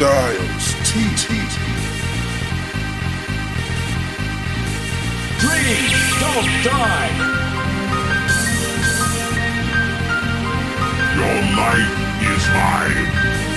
Styles, TT. Dreams don't die. Your life is mine.